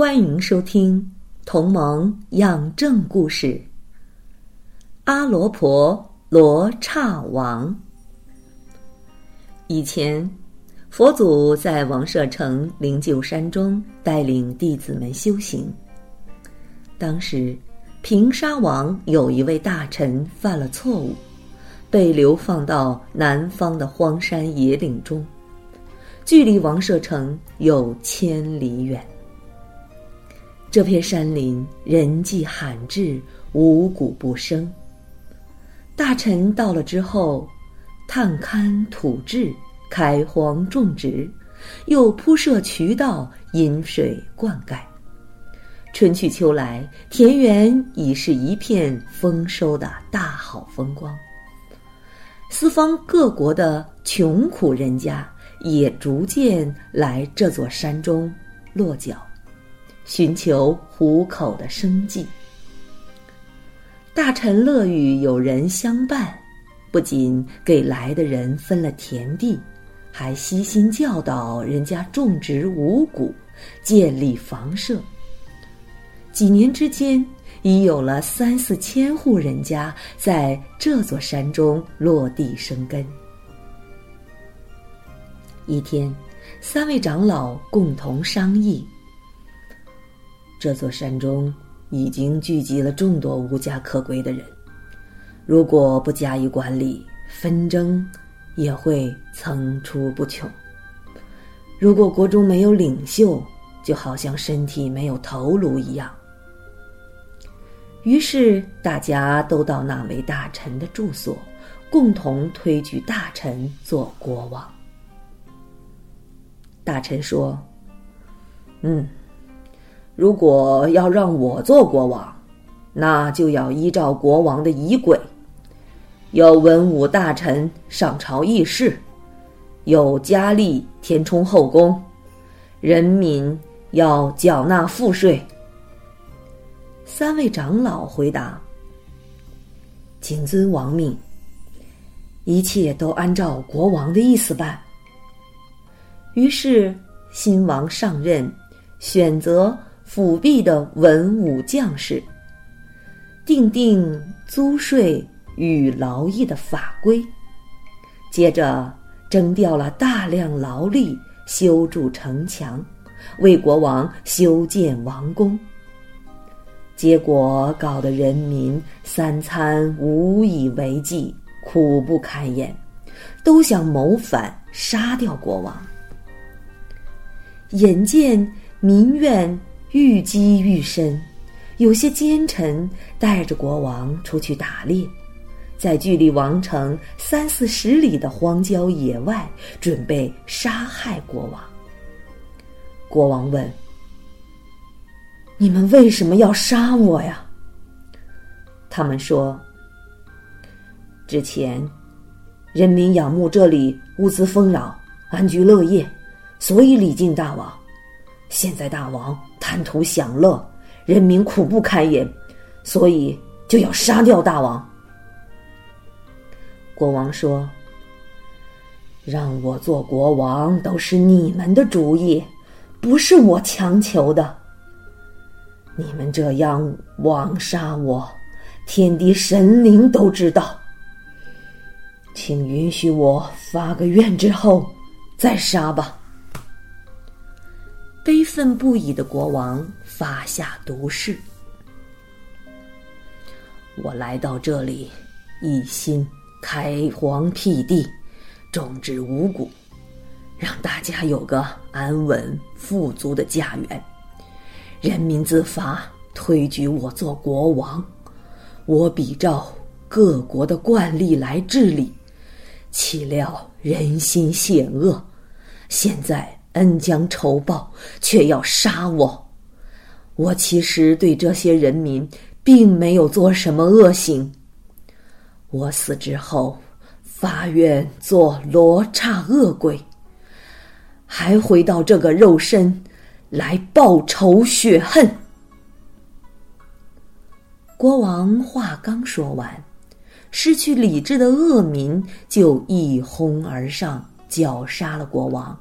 欢迎收听《同盟养正故事》。阿罗婆罗刹王。以前，佛祖在王舍城灵鹫山中带领弟子们修行。当时，平沙王有一位大臣犯了错误，被流放到南方的荒山野岭中，距离王舍城有千里远。这片山林人迹罕至，五谷不生。大臣到了之后，探勘土质，开荒种植，又铺设渠道，引水灌溉。春去秋来，田园已是一片丰收的大好风光。四方各国的穷苦人家也逐渐来这座山中落脚。寻求糊口的生计，大臣乐于有人相伴，不仅给来的人分了田地，还悉心教导人家种植五谷，建立房舍。几年之间，已有了三四千户人家在这座山中落地生根。一天，三位长老共同商议。这座山中已经聚集了众多无家可归的人，如果不加以管理，纷争也会层出不穷。如果国中没有领袖，就好像身体没有头颅一样。于是大家都到那位大臣的住所，共同推举大臣做国王。大臣说：“嗯。”如果要让我做国王，那就要依照国王的仪轨，有文武大臣上朝议事，有佳丽填充后宫，人民要缴纳赋税。三位长老回答：“谨遵王命，一切都按照国王的意思办。”于是新王上任，选择。辅弼的文武将士，定定租税与劳役的法规，接着征调了大量劳力修筑城墙，为国王修建王宫。结果搞得人民三餐无以为继，苦不堪言，都想谋反杀掉国王。眼见民怨。愈积愈深，有些奸臣带着国王出去打猎，在距离王城三四十里的荒郊野外准备杀害国王。国王问：“你们为什么要杀我呀？”他们说：“之前人民仰慕这里物资丰饶、安居乐业，所以礼敬大王。现在大王。”贪图享乐，人民苦不堪言，所以就要杀掉大王。国王说：“让我做国王都是你们的主意，不是我强求的。你们这样枉杀我，天地神灵都知道。请允许我发个愿之后再杀吧。”悲愤不已的国王发下毒誓：“我来到这里，一心开荒辟地，种植五谷，让大家有个安稳富足的家园。人民自发推举我做国王，我比照各国的惯例来治理，岂料人心险恶，现在。”恩将仇报，却要杀我。我其实对这些人民并没有做什么恶行。我死之后，发愿做罗刹恶鬼，还回到这个肉身来报仇雪恨。国王话刚说完，失去理智的恶民就一哄而上，绞杀了国王，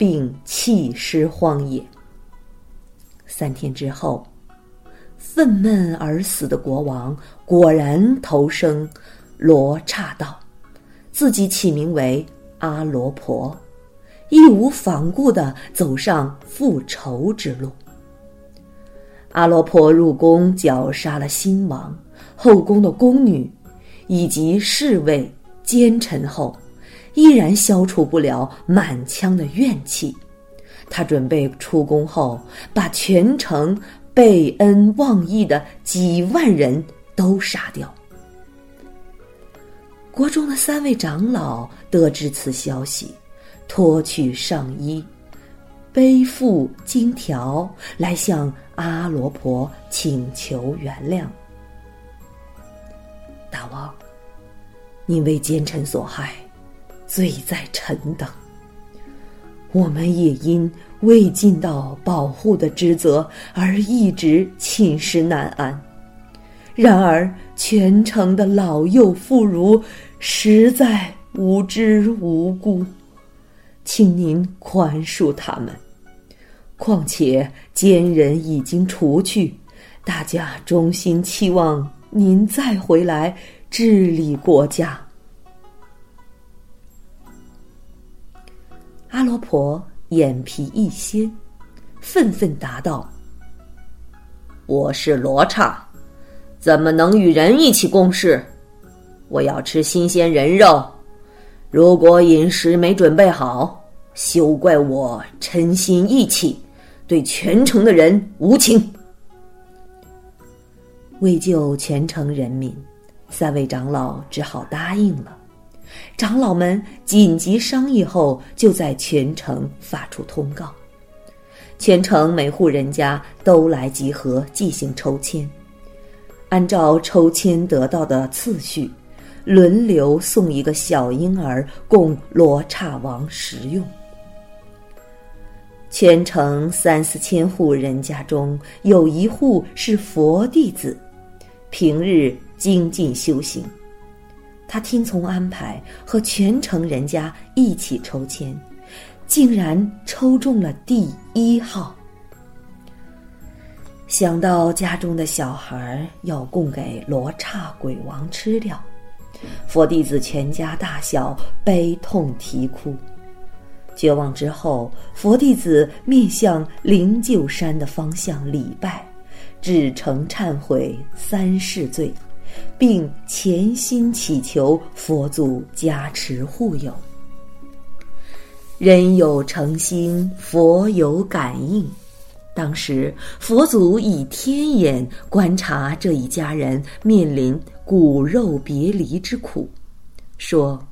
并弃尸荒野。三天之后，愤懑而死的国王果然投生罗刹道，自己起名为阿罗婆，义无反顾的走上复仇之路。阿罗婆入宫绞杀了新王、后宫的宫女以及侍卫奸臣后，依然消除不了满腔的怨气。他准备出宫后，把全城被恩忘义的几万人都杀掉。国中的三位长老得知此消息，脱去上衣，背负金条来向阿罗婆请求原谅。大王，您为奸臣所害，罪在臣等。我们也因未尽到保护的职责而一直寝食难安。然而，全城的老幼妇孺实在无知无辜，请您宽恕他们。况且奸人已经除去，大家衷心期望您再回来治理国家。阿罗婆眼皮一掀，愤愤答道：“我是罗刹，怎么能与人一起共事？我要吃新鲜人肉，如果饮食没准备好，休怪我嗔心义气，对全城的人无情。”为救全城人民，三位长老只好答应了。长老们紧急商议后，就在全城发出通告，全城每户人家都来集合进行抽签，按照抽签得到的次序，轮流送一个小婴儿供罗刹王食用。全城三四千户人家中有一户是佛弟子，平日精进修行。他听从安排，和全城人家一起抽签，竟然抽中了第一号。想到家中的小孩要供给罗刹鬼王吃掉，佛弟子全家大小悲痛啼哭。绝望之后，佛弟子面向灵鹫山的方向礼拜，至诚忏悔三世罪。并潜心祈求佛祖加持护佑。人有诚心，佛有感应。当时佛祖以天眼观察这一家人面临骨肉别离之苦，说：“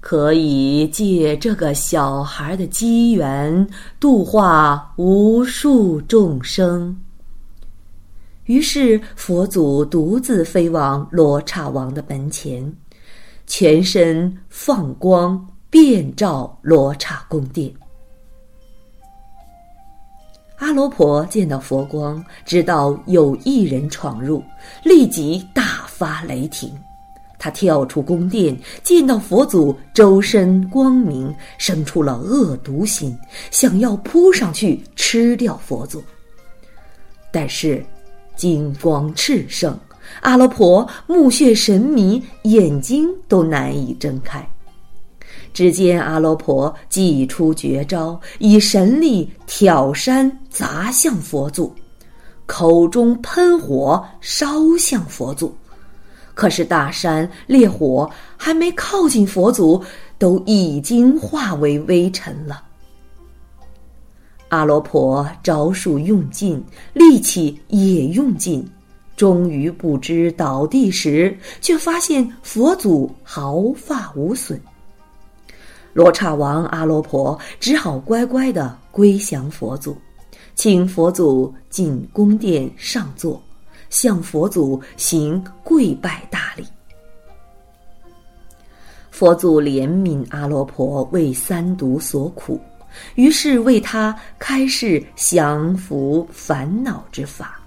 可以借这个小孩的机缘，度化无数众生。”于是，佛祖独自飞往罗刹王的门前，全身放光，遍照罗刹宫殿。阿罗婆见到佛光，知道有一人闯入，立即大发雷霆。他跳出宫殿，见到佛祖周身光明，生出了恶毒心，想要扑上去吃掉佛祖。但是。金光炽盛，阿罗婆目眩神迷，眼睛都难以睁开。只见阿罗婆祭出绝招，以神力挑山砸向佛祖，口中喷火烧向佛祖。可是大山烈火还没靠近佛祖，都已经化为微尘了。阿罗婆招数用尽，力气也用尽，终于不知倒地时，却发现佛祖毫发无损。罗刹王阿罗婆只好乖乖的归降佛祖，请佛祖进宫殿上座，向佛祖行跪拜大礼。佛祖怜悯阿罗婆为三毒所苦，于是为他开示降伏烦恼之法。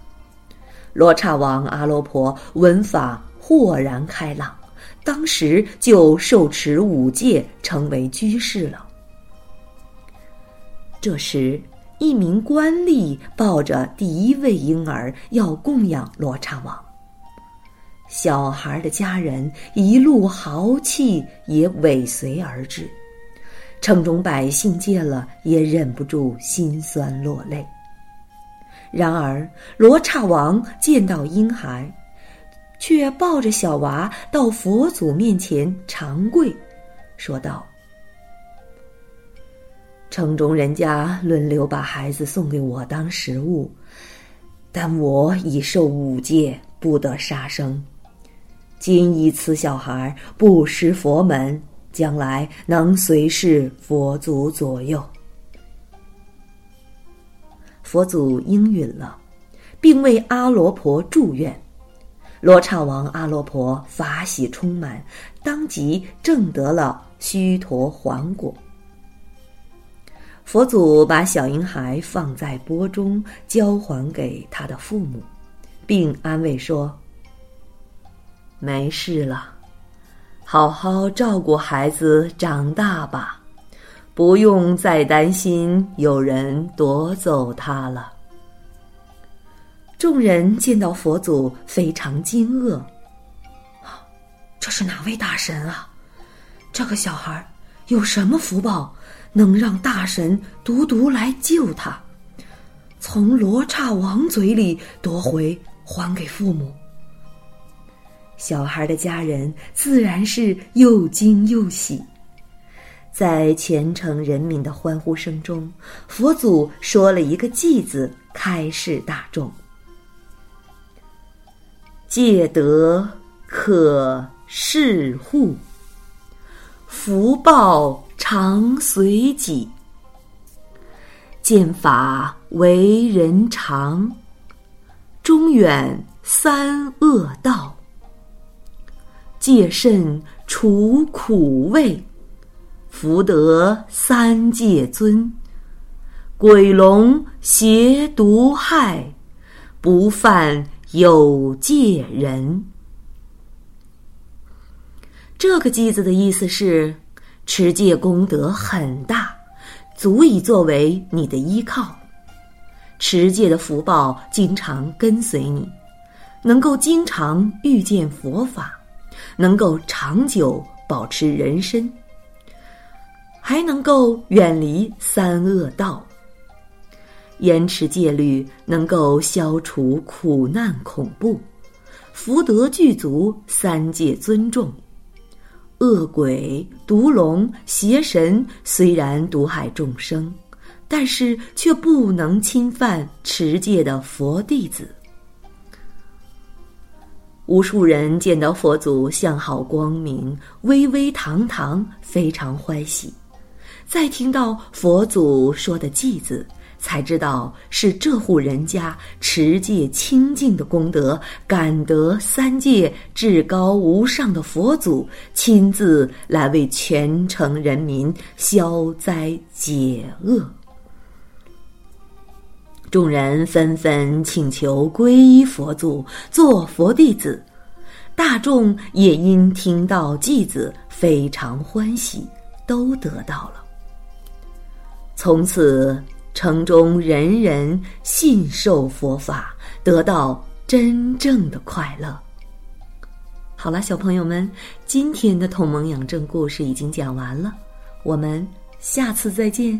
罗刹王阿罗婆闻法豁然开朗。当时就受持五戒，成为居士了。这时，一名官吏抱着第一位婴儿要供养罗刹王。小孩的家人一路豪气也尾随而至，城中百姓见了也忍不住心酸落泪。然而，罗刹王见到婴孩。却抱着小娃到佛祖面前长跪，说道：“城中人家轮流把孩子送给我当食物，但我已受五戒，不得杀生。今以此小孩不识佛门，将来能随侍佛祖左右。”佛祖应允了，并为阿罗婆祝愿。罗刹王阿罗婆法喜充满，当即证得了须陀洹果。佛祖把小婴孩放在钵中，交还给他的父母，并安慰说：“没事了，好好照顾孩子长大吧，不用再担心有人夺走他了。”众人见到佛祖，非常惊愕。这是哪位大神啊？这个小孩有什么福报，能让大神独独来救他，从罗刹王嘴里夺回，还给父母？小孩的家人自然是又惊又喜。在虔诚人民的欢呼声中，佛祖说了一个“偈”字，开示大众。戒德可视护，福报常随己。见法为人常，终远三恶道。戒慎除苦味，福德三界尊。鬼龙邪毒害，不犯。有戒人，这个句子的意思是：持戒功德很大，足以作为你的依靠。持戒的福报经常跟随你，能够经常遇见佛法，能够长久保持人身，还能够远离三恶道。严持戒律，能够消除苦难恐怖，福德具足，三界尊重。恶鬼、毒龙、邪神虽然毒害众生，但是却不能侵犯持戒的佛弟子。无数人见到佛祖相好光明、巍巍堂堂，非常欢喜。再听到佛祖说的偈子。才知道是这户人家持戒清净的功德，感得三界至高无上的佛祖亲自来为全城人民消灾解厄。众人纷纷请求皈依佛祖，做佛弟子。大众也因听到偈子，非常欢喜，都得到了。从此。城中人人信受佛法，得到真正的快乐。好了，小朋友们，今天的同盟养正故事已经讲完了，我们下次再见。